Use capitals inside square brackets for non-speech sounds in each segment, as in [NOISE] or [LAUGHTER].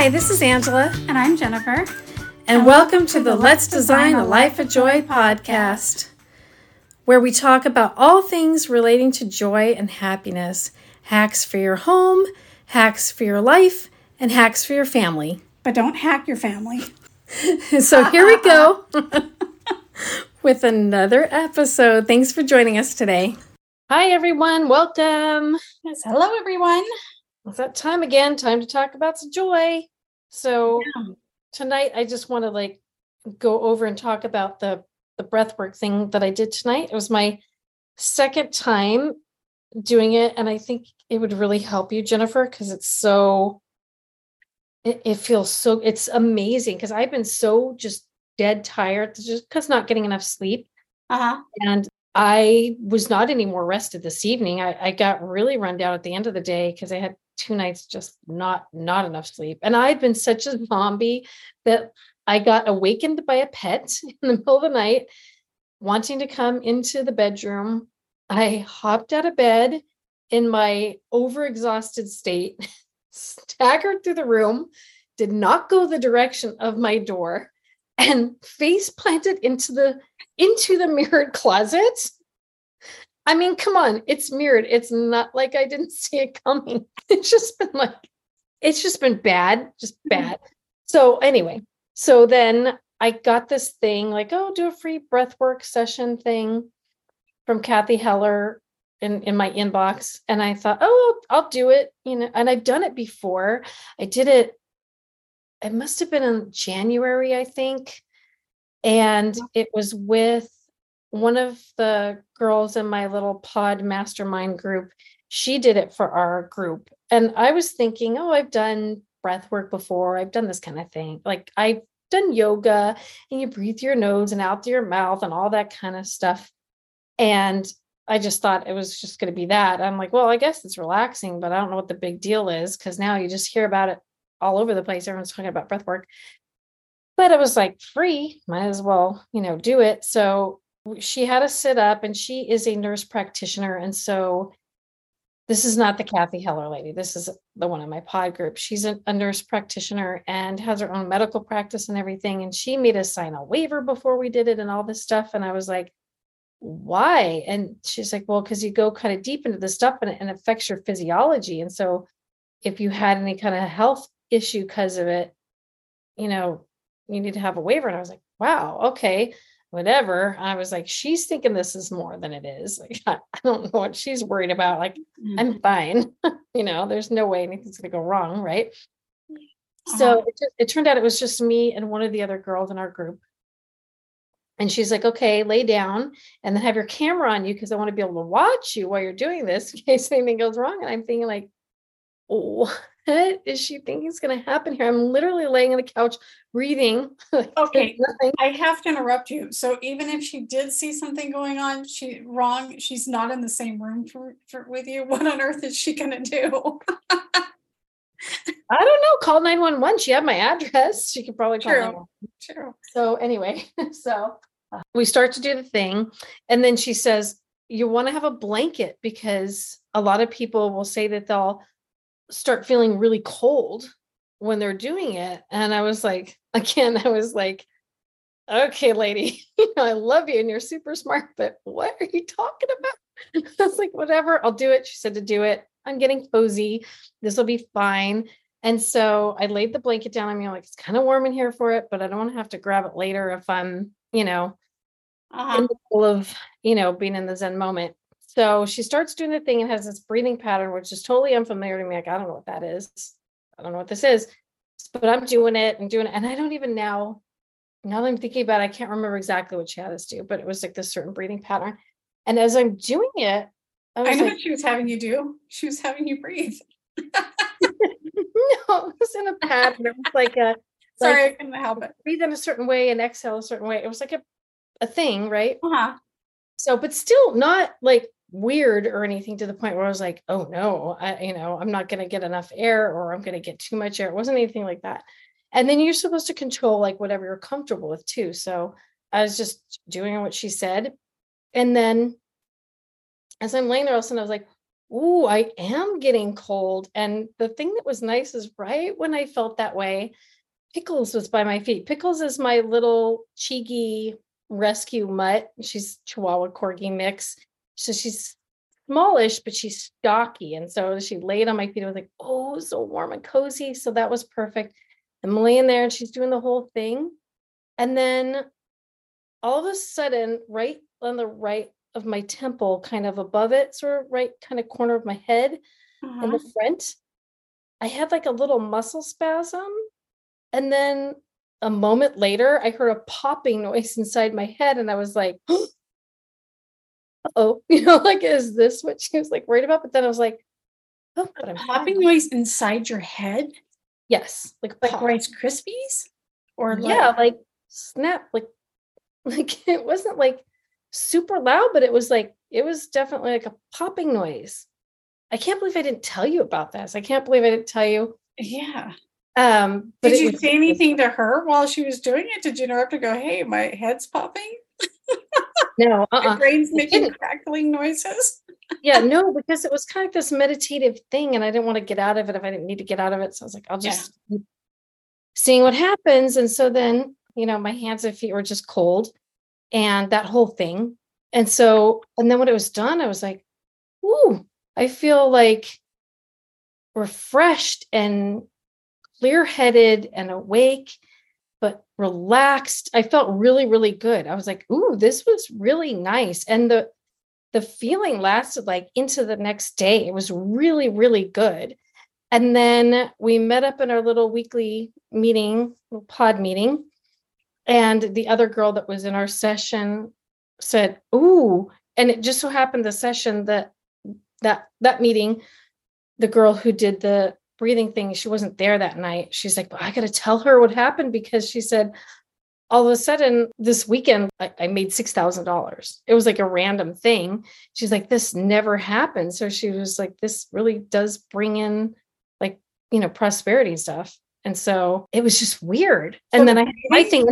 Hi, this is Angela, And I'm Jennifer. and welcome to the Let's Design a Life of Joy podcast, where we talk about all things relating to joy and happiness hacks for your home, hacks for your life, and hacks for your family. But don't hack your family. [LAUGHS] So here we go [LAUGHS] with another episode. Thanks for joining us today. Hi, everyone. Welcome. Yes. Hello, everyone. It's that time again, time to talk about some joy. So tonight I just want to like go over and talk about the the breathwork thing that I did tonight. It was my second time doing it and I think it would really help you Jennifer because it's so it, it feels so it's amazing because I've been so just dead tired just because not getting enough sleep Uh huh. and I was not any more rested this evening. I, I got really run down at the end of the day because I had two nights just not not enough sleep. And I'd been such a zombie that I got awakened by a pet [LAUGHS] in the middle of the night, wanting to come into the bedroom. I hopped out of bed in my overexhausted state, [LAUGHS] staggered through the room, did not go the direction of my door, and face planted into the into the mirrored closet. I mean, come on, it's mirrored. It's not like I didn't [LAUGHS] see it coming. It's just been like, it's just been bad, just mm-hmm. bad. So, anyway, so then I got this thing like, oh, do a free breathwork session thing from Cathy Heller in, in my inbox. And I thought, oh, I'll do it. You know, and I've done it before. I did it, it must have been in January, I think and it was with one of the girls in my little pod mastermind group she did it for our group. And i was thinking oh i've done breath work before. I've done this kind of thing. Like i've done yoga and you breathe through your nose and out through your mouth and all that kind of stuff. And i just thought it was just going to be that. I'm like well i guess it's relaxing but i don't know what the big deal is because now you just hear about it all over the place. Everyone's talking about breath work. But it was like free. Might as well you know do it. So she had us sit up and she is a nurse practitioner and so this is not the Cathy Heller lady. This is the one in my pod group. She's a, a nurse practitioner and has her own medical practice and everything. And she made us sign a waiver before we did it and all this stuff. And i was like why? And she's like well because you go kind of deep into the stuff and it, and it affects your physiology. And so if you had any kind of health issue because of it you know you need to have a waiver. And I was like, wow, okay, whatever. I was like, she's thinking this is more than it is. [LAUGHS] Like, I, I don't know what she's worried about. Like, Mm-hmm. I'm fine. [LAUGHS] you know, there's no way anything's going to go wrong. Right. Uh-huh. So it, just, it turned out it was just me and one of the other girls in our group. And she's like, okay, lay down and then have your camera on you because I want to be able to watch you while you're doing this in case [LAUGHS] anything goes wrong. And I'm thinking, like, what is she thinking is going to happen here? I'm literally laying on the couch breathing. [LAUGHS] Okay. nothing. I have to interrupt you. So even if she did see something going on, she wrong, she's not in the same room for, for with you. [LAUGHS] What on earth is she gonna do? [LAUGHS] I don't know. Call 911. She had my address. She could probably call True. True. So anyway, so uh, we start to do the thing. And then she says, you want to have a blanket because a lot of people will say that they'll start feeling really cold when they're doing it. And I was like, [LAUGHS] again, I was like, okay, lady, [LAUGHS] you know, I love you and you're super smart, but what are you talking about? [LAUGHS] I was like, whatever, I'll do it. She said to do it. I'm getting cozy. This will be fine. And so I laid the blanket down on me. I'm like, it's kind of warm in here for it, but I don't want to have to grab it later if I'm, you know, in Uh-huh. the middle of, you know, being in the Zen moment. So she starts doing the thing and has this breathing pattern, which is totally unfamiliar to me. Like, I don't know what that is. I don't know what this is, but I'm doing it and doing it. And I don't even now, now that I'm thinking about it, I can't remember exactly what she had us do, but it was like this certain breathing pattern. And as I'm doing it, I I was know like, what she was having you do. She was having you breathe. [LAUGHS] no, it was in a pattern. It was like a [LAUGHS] Sorry, Like- I couldn't help it. breathe in a certain way and exhale a certain way. It was like a, a thing, right? Uh-huh. So, but still not like weird or anything to the point where I was like, oh no, I, you know, I'm not going to get enough air or I'm going to get too much air. It wasn't anything like that. And then you're supposed to control like whatever you're comfortable with too. So I was just doing what she said. And then as I'm laying there, all of a sudden I was like, ooh, I am getting cold. And the thing that was nice is right when I felt that way, Pickles was by my feet. Pickles is my little cheeky rescue mutt. She's Chihuahua Corgi mix. So she's smallish, but she's stocky. And so she laid on my feet. I was like, oh, so warm and cozy. So that was perfect. I'm laying there and she's doing the whole thing. And then all of a sudden, right on the right of my temple, kind of above it, sort of right kind of corner of my head uh-huh. in the uh-huh. front, I had like a little muscle spasm. And then a moment later, I heard a popping [LAUGHS] noise inside my head. And I was like, oh, [LAUGHS] you know, like, is this what she was like worried about? But then I was like, oh, but I'm popping fine. noise inside your head. Yes, like like pop. Rice Krispies, or like- yeah, like snap, like [LAUGHS] like it wasn't like super loud, but it was like it was definitely like a popping noise. I can't believe I didn't tell you about this. I can't believe I didn't tell you. Yeah. Um, did you say anything to her while she was doing it? Did you interrupt to go, "Hey, my head's popping"? [LAUGHS] No, uh-uh. my brain's making crackling noises. yeah, [LAUGHS] no, because it was kind of this meditative thing, and I didn't want to get out of it if I didn't need to get out of it. So I was like, I'll just yeah. seeing what happens. And so then, you know, my hands and feet were just cold, and that whole thing. And so, and then when it was done, I was like, "Ooh, I feel like refreshed and clear-headed and awake." But relaxed. I felt really, really good. I was like, ooh, this was really nice. And the the feeling lasted like into the next day. It was really, really good. And then we met up in our little weekly meeting, little pod meeting. And the other girl that was in our session said, Ooh, and it just so happened the session that that that meeting, the girl who did the breathing thing, she wasn't there that night. She's like, well, I got to tell her what happened because she said, all of a sudden this weekend, I, I made $6,000. It was like a random thing. She's like, this never happened. So she was like, this really does bring in like, you know, prosperity stuff. And so it was just weird. So and then I, I think,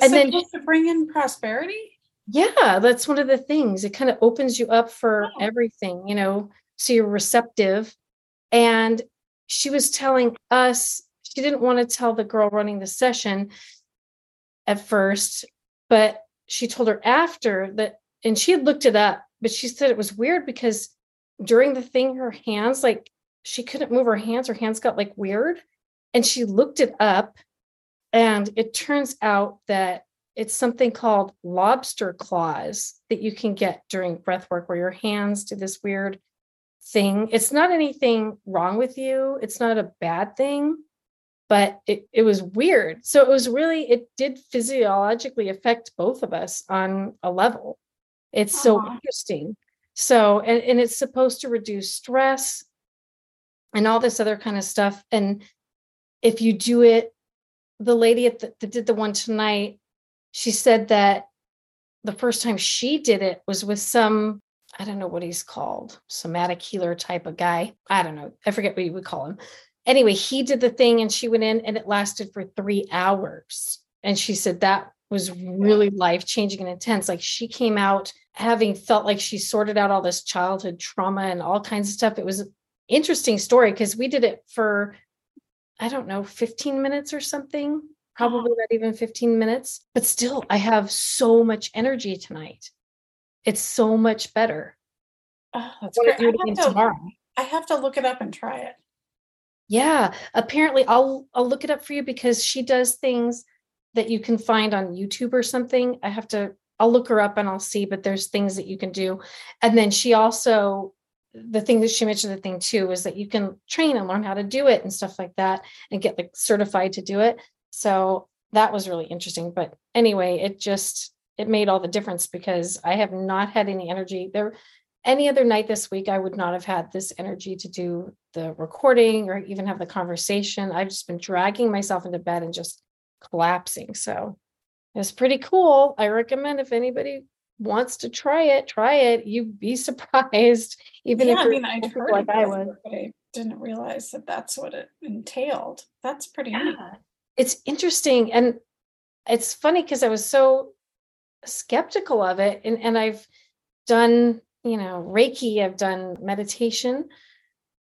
and then to bring in prosperity. Yeah, that's one of the things. It kind of opens you up for oh. everything, you know, so you're receptive. And she was telling us she didn't want to tell the girl running the session at first, but she told her after that, and she had looked it up, but she said it was weird because during the thing, her hands, like she couldn't move her hands, her hands got like weird. And she looked it up, and it turns out that it's something called lobster claws that you can get during breath work where your hands do this weird thing. It's not anything wrong with you. It's not a bad thing, but it, it was weird. So it was really, it did physiologically affect both of us on a level. It's Aww. so interesting. So, and, and it's supposed to reduce stress and all this other kind of stuff. And if you do it, the lady at the, that did the one tonight, she said that the first time she did it was with some I don't know what he's called, somatic healer type of guy. I don't know. I forget what you would call him. Anyway, he did the thing and she went in and it lasted for three hours. And she said that was really life changing and intense. Like she came out having felt like she sorted out all this childhood trauma and all kinds of stuff. It was an interesting story because we did it for, I don't know, 15 minutes or something, probably not even 15 minutes. But still, I have so much energy tonight. It's so much better. Oh, that's great. Do it again to, tomorrow. I have to look it up and try it. Yeah, apparently I'll I'll look it up for you because she does things that you can find on YouTube or something. I have to I'll look her up and I'll see, but there's things that you can do. And then she also the thing that she mentioned the thing too is that you can train and learn how to do it and stuff like that and get like certified to do it. So that was really interesting. But anyway, it just it made all the difference because I have not had any energy there. Any other night this week, I would not have had this energy to do the recording or even have the conversation. I've just been dragging myself into bed and just collapsing. So it's pretty cool. I recommend if anybody wants to try it, try it. You'd be [LAUGHS] surprised, even yeah, if I mean, I'd heard like I was. But I didn't realize that that's what it entailed. That's pretty yeah. neat. It's interesting. And it's funny because I was so skeptical of it and, and i've done you know, Reiki, I've done meditation,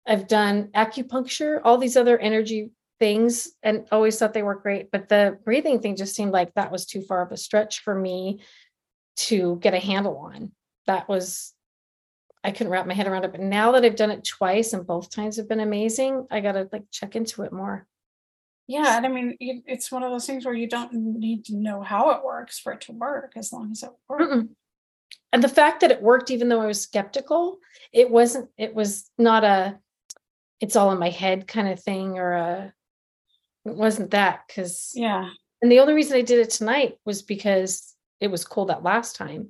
I've done acupuncture, all these other energy things, and always thought they were great. But the breathing thing just seemed like that was too far of a stretch for me to get a handle on. That was, I couldn't wrap my head around it. But now that I've done it twice and both times have been amazing, I got to like check into it more. Yeah, and I mean, it's one of those things where you don't need to know how it works for it to work, as long as it works. Mm-mm. And the fact that it worked, even though I was skeptical, it wasn't, it was not a, it's all in my head kind of thing or a, it wasn't that because, Yeah, and the only reason I did it tonight was because it was cool that last time.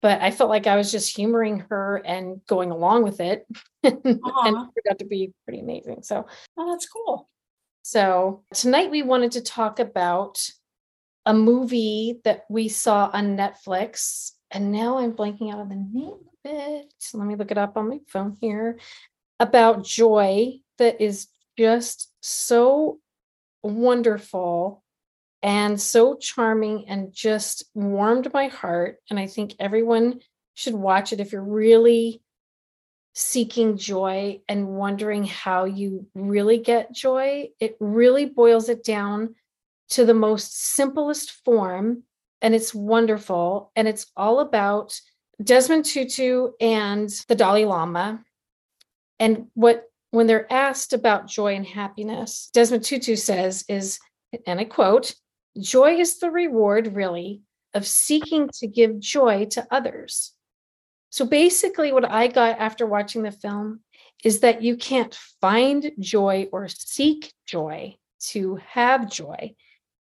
But I felt like I was just humoring her and going along with it. [LAUGHS] and uh-huh. it turned out to be pretty amazing. So, oh, that's cool. So tonight we wanted to talk about a movie that we saw on Netflix. And now I'm blanking out on the name of it. Let me look it up on my phone here. About joy that is just so wonderful and so charming and just warmed my heart. And I think everyone should watch it if you're really seeking joy and wondering how you really get joy. It really boils it down to the most simplest form. And it's wonderful. And it's all about Desmond Tutu and the Dalai Lama. And what, when they're asked about joy and happiness, Desmond Tutu says is, and I quote, joy is the reward, really, of seeking to give joy to others. So basically, what I got after watching the film is that you can't find joy or seek joy to have joy.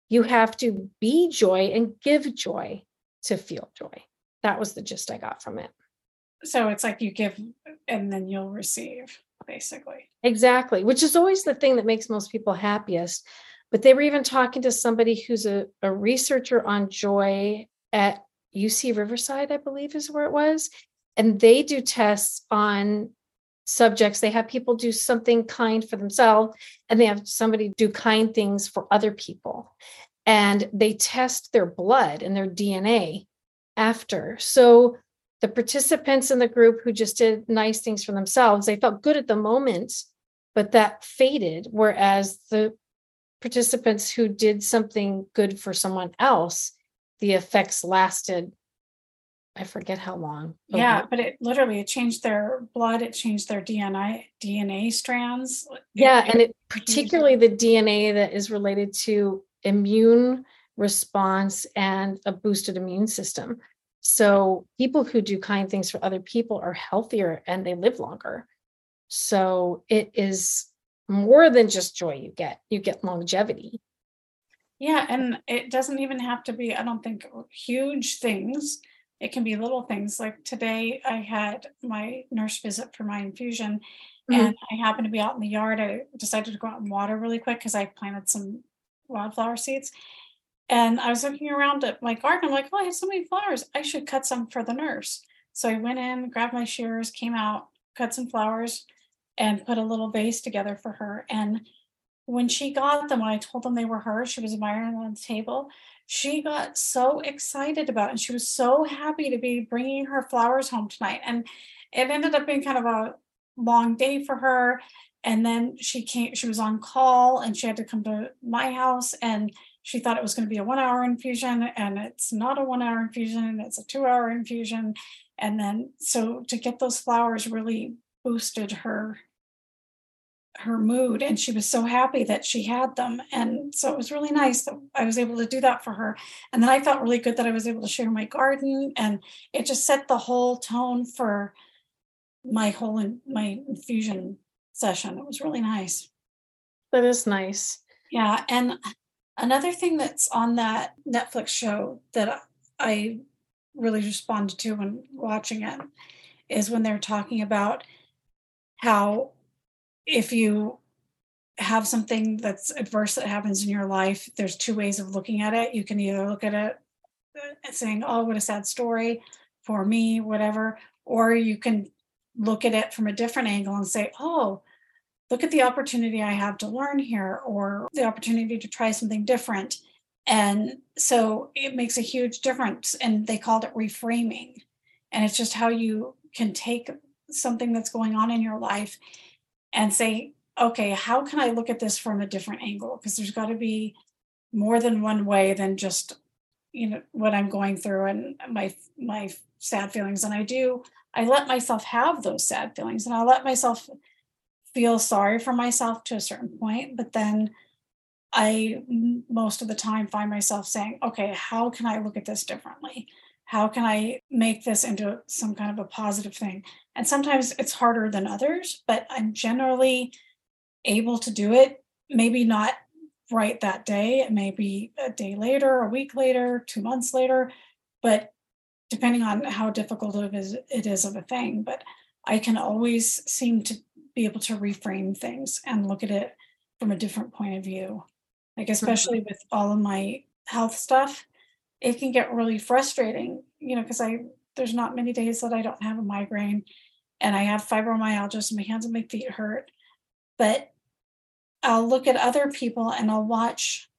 You have to be joy and give joy to feel joy. That was the gist I got from it. So it's like you give and then you'll receive, basically. Exactly, which is always the thing that makes most people happiest. But they were even talking to somebody who's a, a researcher on joy at UC Riverside, I believe is where it was. And they do tests on subjects. They have people do something kind for themselves, and they have somebody do kind things for other people. And they test their blood and their DNA after. So the participants in the group who just did nice things for themselves, they felt good at the moment, but that faded. Whereas the participants who did something good for someone else, the effects lasted, I forget how long. Yeah, but it literally it changed their blood, it changed their DNA DNA strands. Yeah, it- and it particularly the DNA that is related to immune response and a boosted immune system. So people who do kind things for other people are healthier and they live longer. So it is more than just joy you get. You get longevity. Yeah, and it doesn't even have to be, I don't think, huge things. It can be little things. Like today, I had my nurse visit for my infusion, Mhm. and I happened to be out in the yard. I decided to go out and water really quick because I planted some wildflower seeds. And I was looking around at my garden. I'm like, oh, I have so many flowers. I should cut some for the nurse. So I went in, grabbed my shears, came out, cut some flowers, and put a little vase together for her. And when she got them, when I told them they were hers, she was admiring them on the table. She got so excited about it. And she was so happy to be bringing her flowers home tonight. And it ended up being kind of a long day for her. And then she came, she was on call and she had to come to my house. And she thought it was going to be a one hour infusion. And it's not a one hour infusion, it's a two hour infusion. And then, so to get those flowers really boosted her her mood and she was so happy that she had them. And so it was really nice that i was able to do that for her. And then i felt really good that i was able to share my garden and it just set the whole tone for my whole in, my infusion session. It was really nice. That is nice. yeah and another thing that's on that netflix show that i really responded to when watching it is when they're talking about how if you have something that's adverse that happens in your life, there's two ways of looking at it. You can either look at it uh, saying, oh, what a sad story for me, whatever, or you can look at it from a different angle and say, oh, look at the opportunity I have to learn here, or the opportunity to try something different. And so it makes a huge difference. And they called it reframing. And it's just how you can take something that's going on in your life and say, okay, how can I look at this from a different angle? Because there's got to be more than one way than just you know what i'm going through and my my sad feelings and i do i let myself have those sad feelings and i let myself feel sorry for myself to a certain point but then i most of the time find myself saying okay how can i look at this differently how can i make this into some kind of a positive thing and sometimes it's harder than others but i'm generally able to do it maybe not right that day. It may be a day later, a week later, two months later, but depending on how difficult it is, it is of a thing. But I can always seem to be able to reframe things and look at it from a different point of view. Like, especially mm-hmm. with all of my health stuff, it can get really frustrating, you know, because I, there's not many days that I don't have a migraine and I have fibromyalgia, so my hands and my feet hurt. But I'll look at other people and I'll watch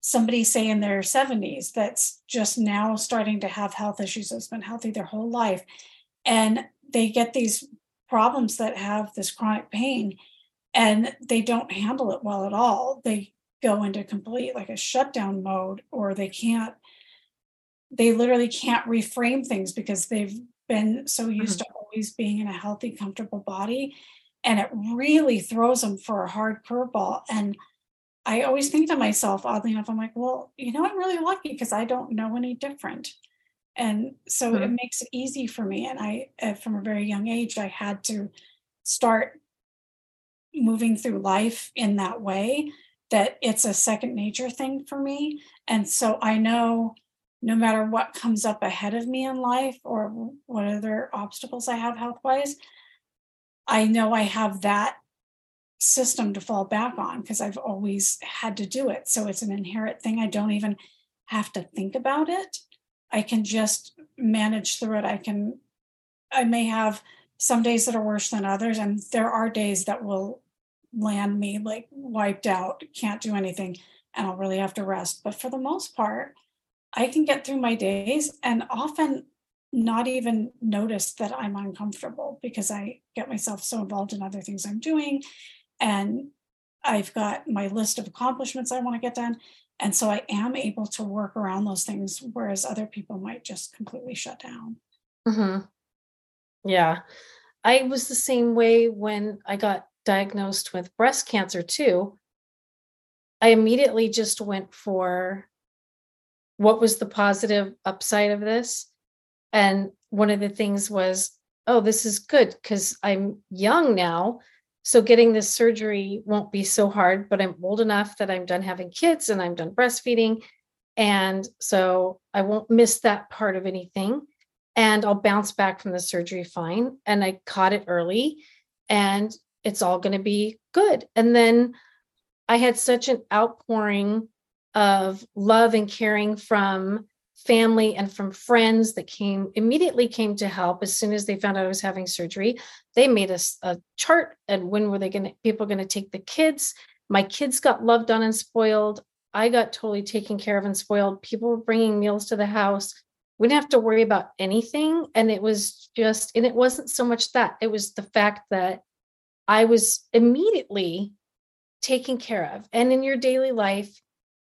somebody say in their 70s that's just now starting to have health issues that's been healthy their whole life and they get these problems that have this chronic pain and they don't handle it well at all they go into complete like a shutdown mode or they can't they literally can't reframe things because they've been so used mm-hmm. to always being in a healthy comfortable body and it really throws them for a hard curveball. And I always think to myself, oddly enough, I'm like, well, you know, I'm really lucky because I don't know any different. And so mm-hmm. it makes it easy for me. And I, uh, from a very young age, I had to start moving through life in that way that it's a second nature thing for me. And so I know no matter what comes up ahead of me in life or what other obstacles I have health wise, I know I have that system to fall back on because I've always had to do it. So it's an inherent thing. I don't even have to think about it. I can just manage through it. I can, I may have some days that are worse than others, and there are days that will land me like wiped out, can't do anything, and I'll really have to rest. But for the most part, I can get through my days, and often not even notice that I'm uncomfortable because I get myself so involved in other things I'm doing. And I've got my list of accomplishments I want to get done. And so I am able to work around those things, whereas other people might just completely shut down. Mm-hmm. Yeah. I was the same way when I got diagnosed with breast cancer, too. I immediately just went for what was the positive upside of this and one of the things was, oh, this is good because I'm young now. So getting this surgery won't be so hard, but I'm old enough that I'm done having kids and I'm done breastfeeding. And so I won't miss that part of anything. And I'll bounce back from the surgery fine. And I caught it early and it's all going to be good. And then I had such an outpouring of love and caring from family and from friends that came immediately came to help as soon as they found out I was having surgery. They made us a, a chart and when were they going to people going to take the kids. My kids got loved on and spoiled. I got totally taken care of and spoiled. People were bringing meals to the house. We didn't have to worry about anything and it was just and it wasn't so much that. It was the fact that I was immediately taken care of. And in your daily life,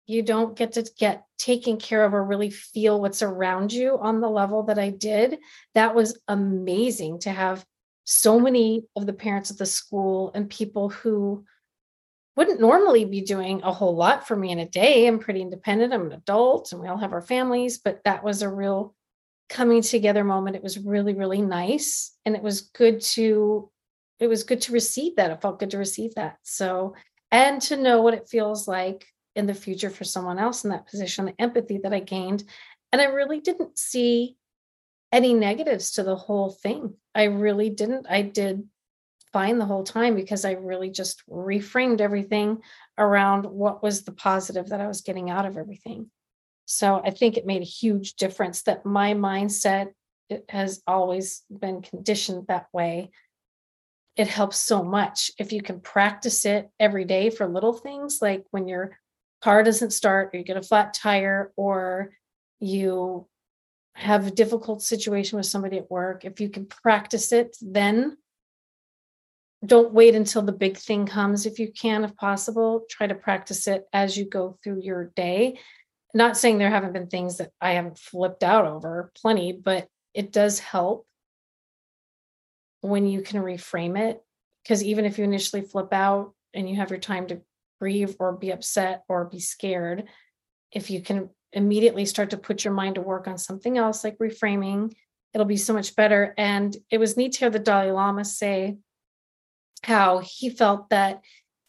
you don't get to get taken care of or really feel what's around you on the level that I did. That was amazing to have so many of the parents at the school and people who wouldn't normally be doing a whole lot for me in a day. I'm pretty independent. I'm an adult and we all have our families, but that was a real coming together moment. It was really, really nice. And it was good to, it was good to receive that. It felt good to receive that. So, and to know what it feels like in the future for someone else in that position, the empathy that I gained. And I really didn't see any negatives to the whole thing. I really didn't. I did fine the whole time because I really just reframed everything around what was the positive that I was getting out of everything. So I think it made a huge difference that my mindset it has always been conditioned that way. It helps so much if you can practice it every day for little things like when you're car doesn't start or you get a flat tire or you have a difficult situation with somebody at work, if you can practice it, then don't wait until the big thing comes if you can if possible try to practice it as you go through your day. Not saying there haven't been things that i haven't flipped out over plenty but it does help when you can reframe it because even if you initially flip out and you have your time to grieve or be upset or be scared if you can immediately start to put your mind to work on something else like reframing it'll be so much better and it was neat to hear the dalai lama say how he felt that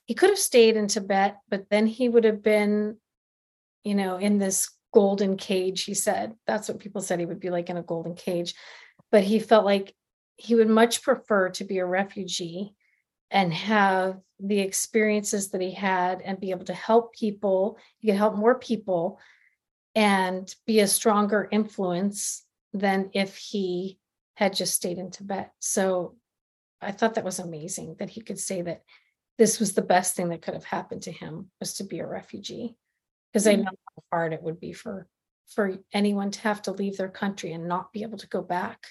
he could have stayed in Tibet, but then he would have been, you know, in this golden cage. He said that's what people said he would be like in a golden cage. But he felt like he would much prefer to be a refugee and have the experiences that he had and be able to help people. He could help more people and be a stronger influence than if he had just stayed in Tibet. So I thought that was amazing that he could say that this was the best thing that could have happened to him was to be a refugee because mm-hmm. I know how hard it would be for for anyone to have to leave their country and not be able to go back.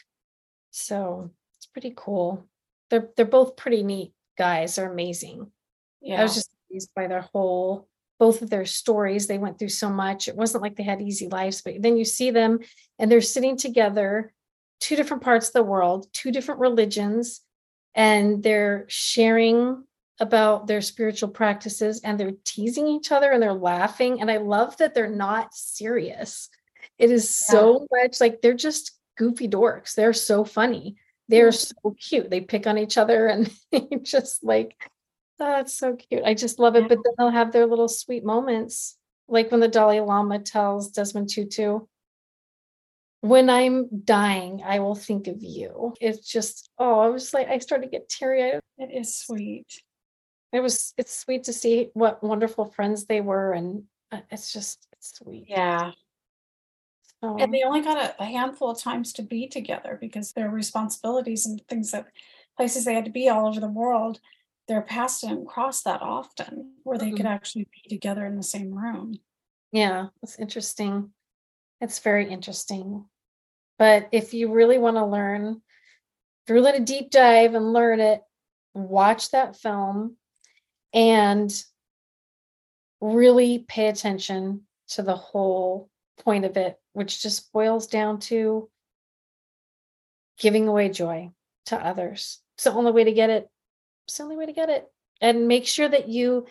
So it's pretty cool. They're they're both pretty neat guys. They're amazing. Yeah. I was just amazed by their whole both of their stories. They went through so much. It wasn't like they had easy lives, but then you see them and they're sitting together, two different parts of the world, two different religions, and they're sharing about their spiritual practices and they're teasing each other and they're laughing. And I love that they're not serious. It is so much like they're just goofy dorks. They're so funny. They're so cute. They pick on each other and [LAUGHS] just like, oh, that's so cute. I just love it. But then they'll have their little sweet moments. Like when the Dalai Lama tells Desmond Tutu, when I'm dying, I will think of you. It's just, oh, I was like, I started to get teary eyed. It is sweet. It was, it's sweet to see what wonderful friends they were. And uh, it's just, it's sweet. Yeah. And they only got a, a handful of times to be together because their responsibilities and things that places they had to be all over the world, their paths didn't cross that often where they mm-hmm. could actually be together in the same room. Yeah, it's interesting. It's very interesting. But if you really want to learn, if you're a deep dive and learn it, watch that film and really pay attention to the whole point of it, which just boils down to giving away joy to others. It's the only way to get it. It's the only way to get it. And make sure that you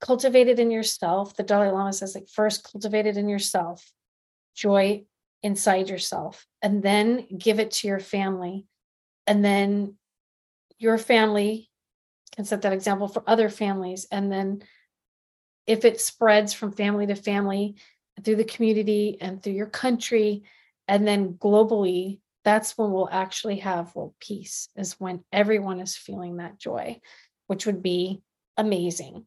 cultivate it in yourself. The Dalai Lama says, like, first cultivate it in yourself. Joy inside yourself and then give it to your family. And then your family can set that example for other families. And then if it spreads from family to family through the community and through your country, and then globally, that's when we'll actually have world peace, is when everyone is feeling that joy, which would be amazing.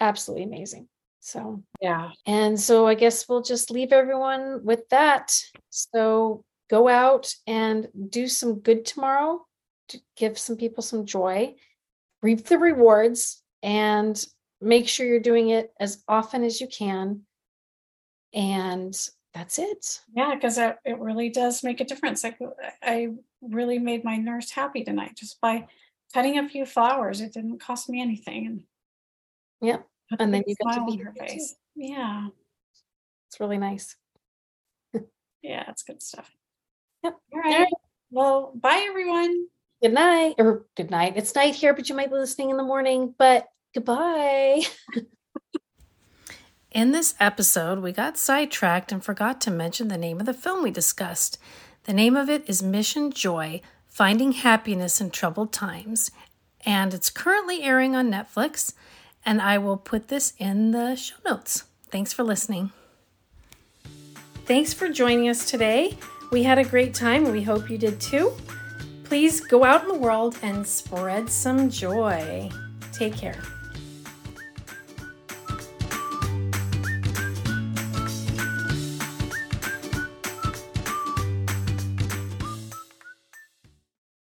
Absolutely amazing. So, yeah. And so I guess we'll just leave everyone with that. So go out and do some good tomorrow to give some people some joy, reap the rewards, and make sure you're doing it as often as you can. And that's it. Yeah, because it, it really does make a difference. Like I really made my nurse happy tonight just by cutting a few flowers. It didn't cost me anything. And yep and then you get to be her face. Too. Yeah. It's really nice. yeah, it's good stuff. Yep. All right. All right. Well, bye everyone. Good night. Or good night. It's night here, but you might be listening in the morning. But goodbye. [LAUGHS] in this episode, we got sidetracked and forgot to mention the name of the film we discussed. The name of it is Mission Joy Finding Happiness in Troubled Times, and it's currently airing on Netflix and I will put this in the show notes. Thanks for listening. Thanks for joining us today. We had a great time and we hope you did too. Please go out in the world and spread some joy. Take care.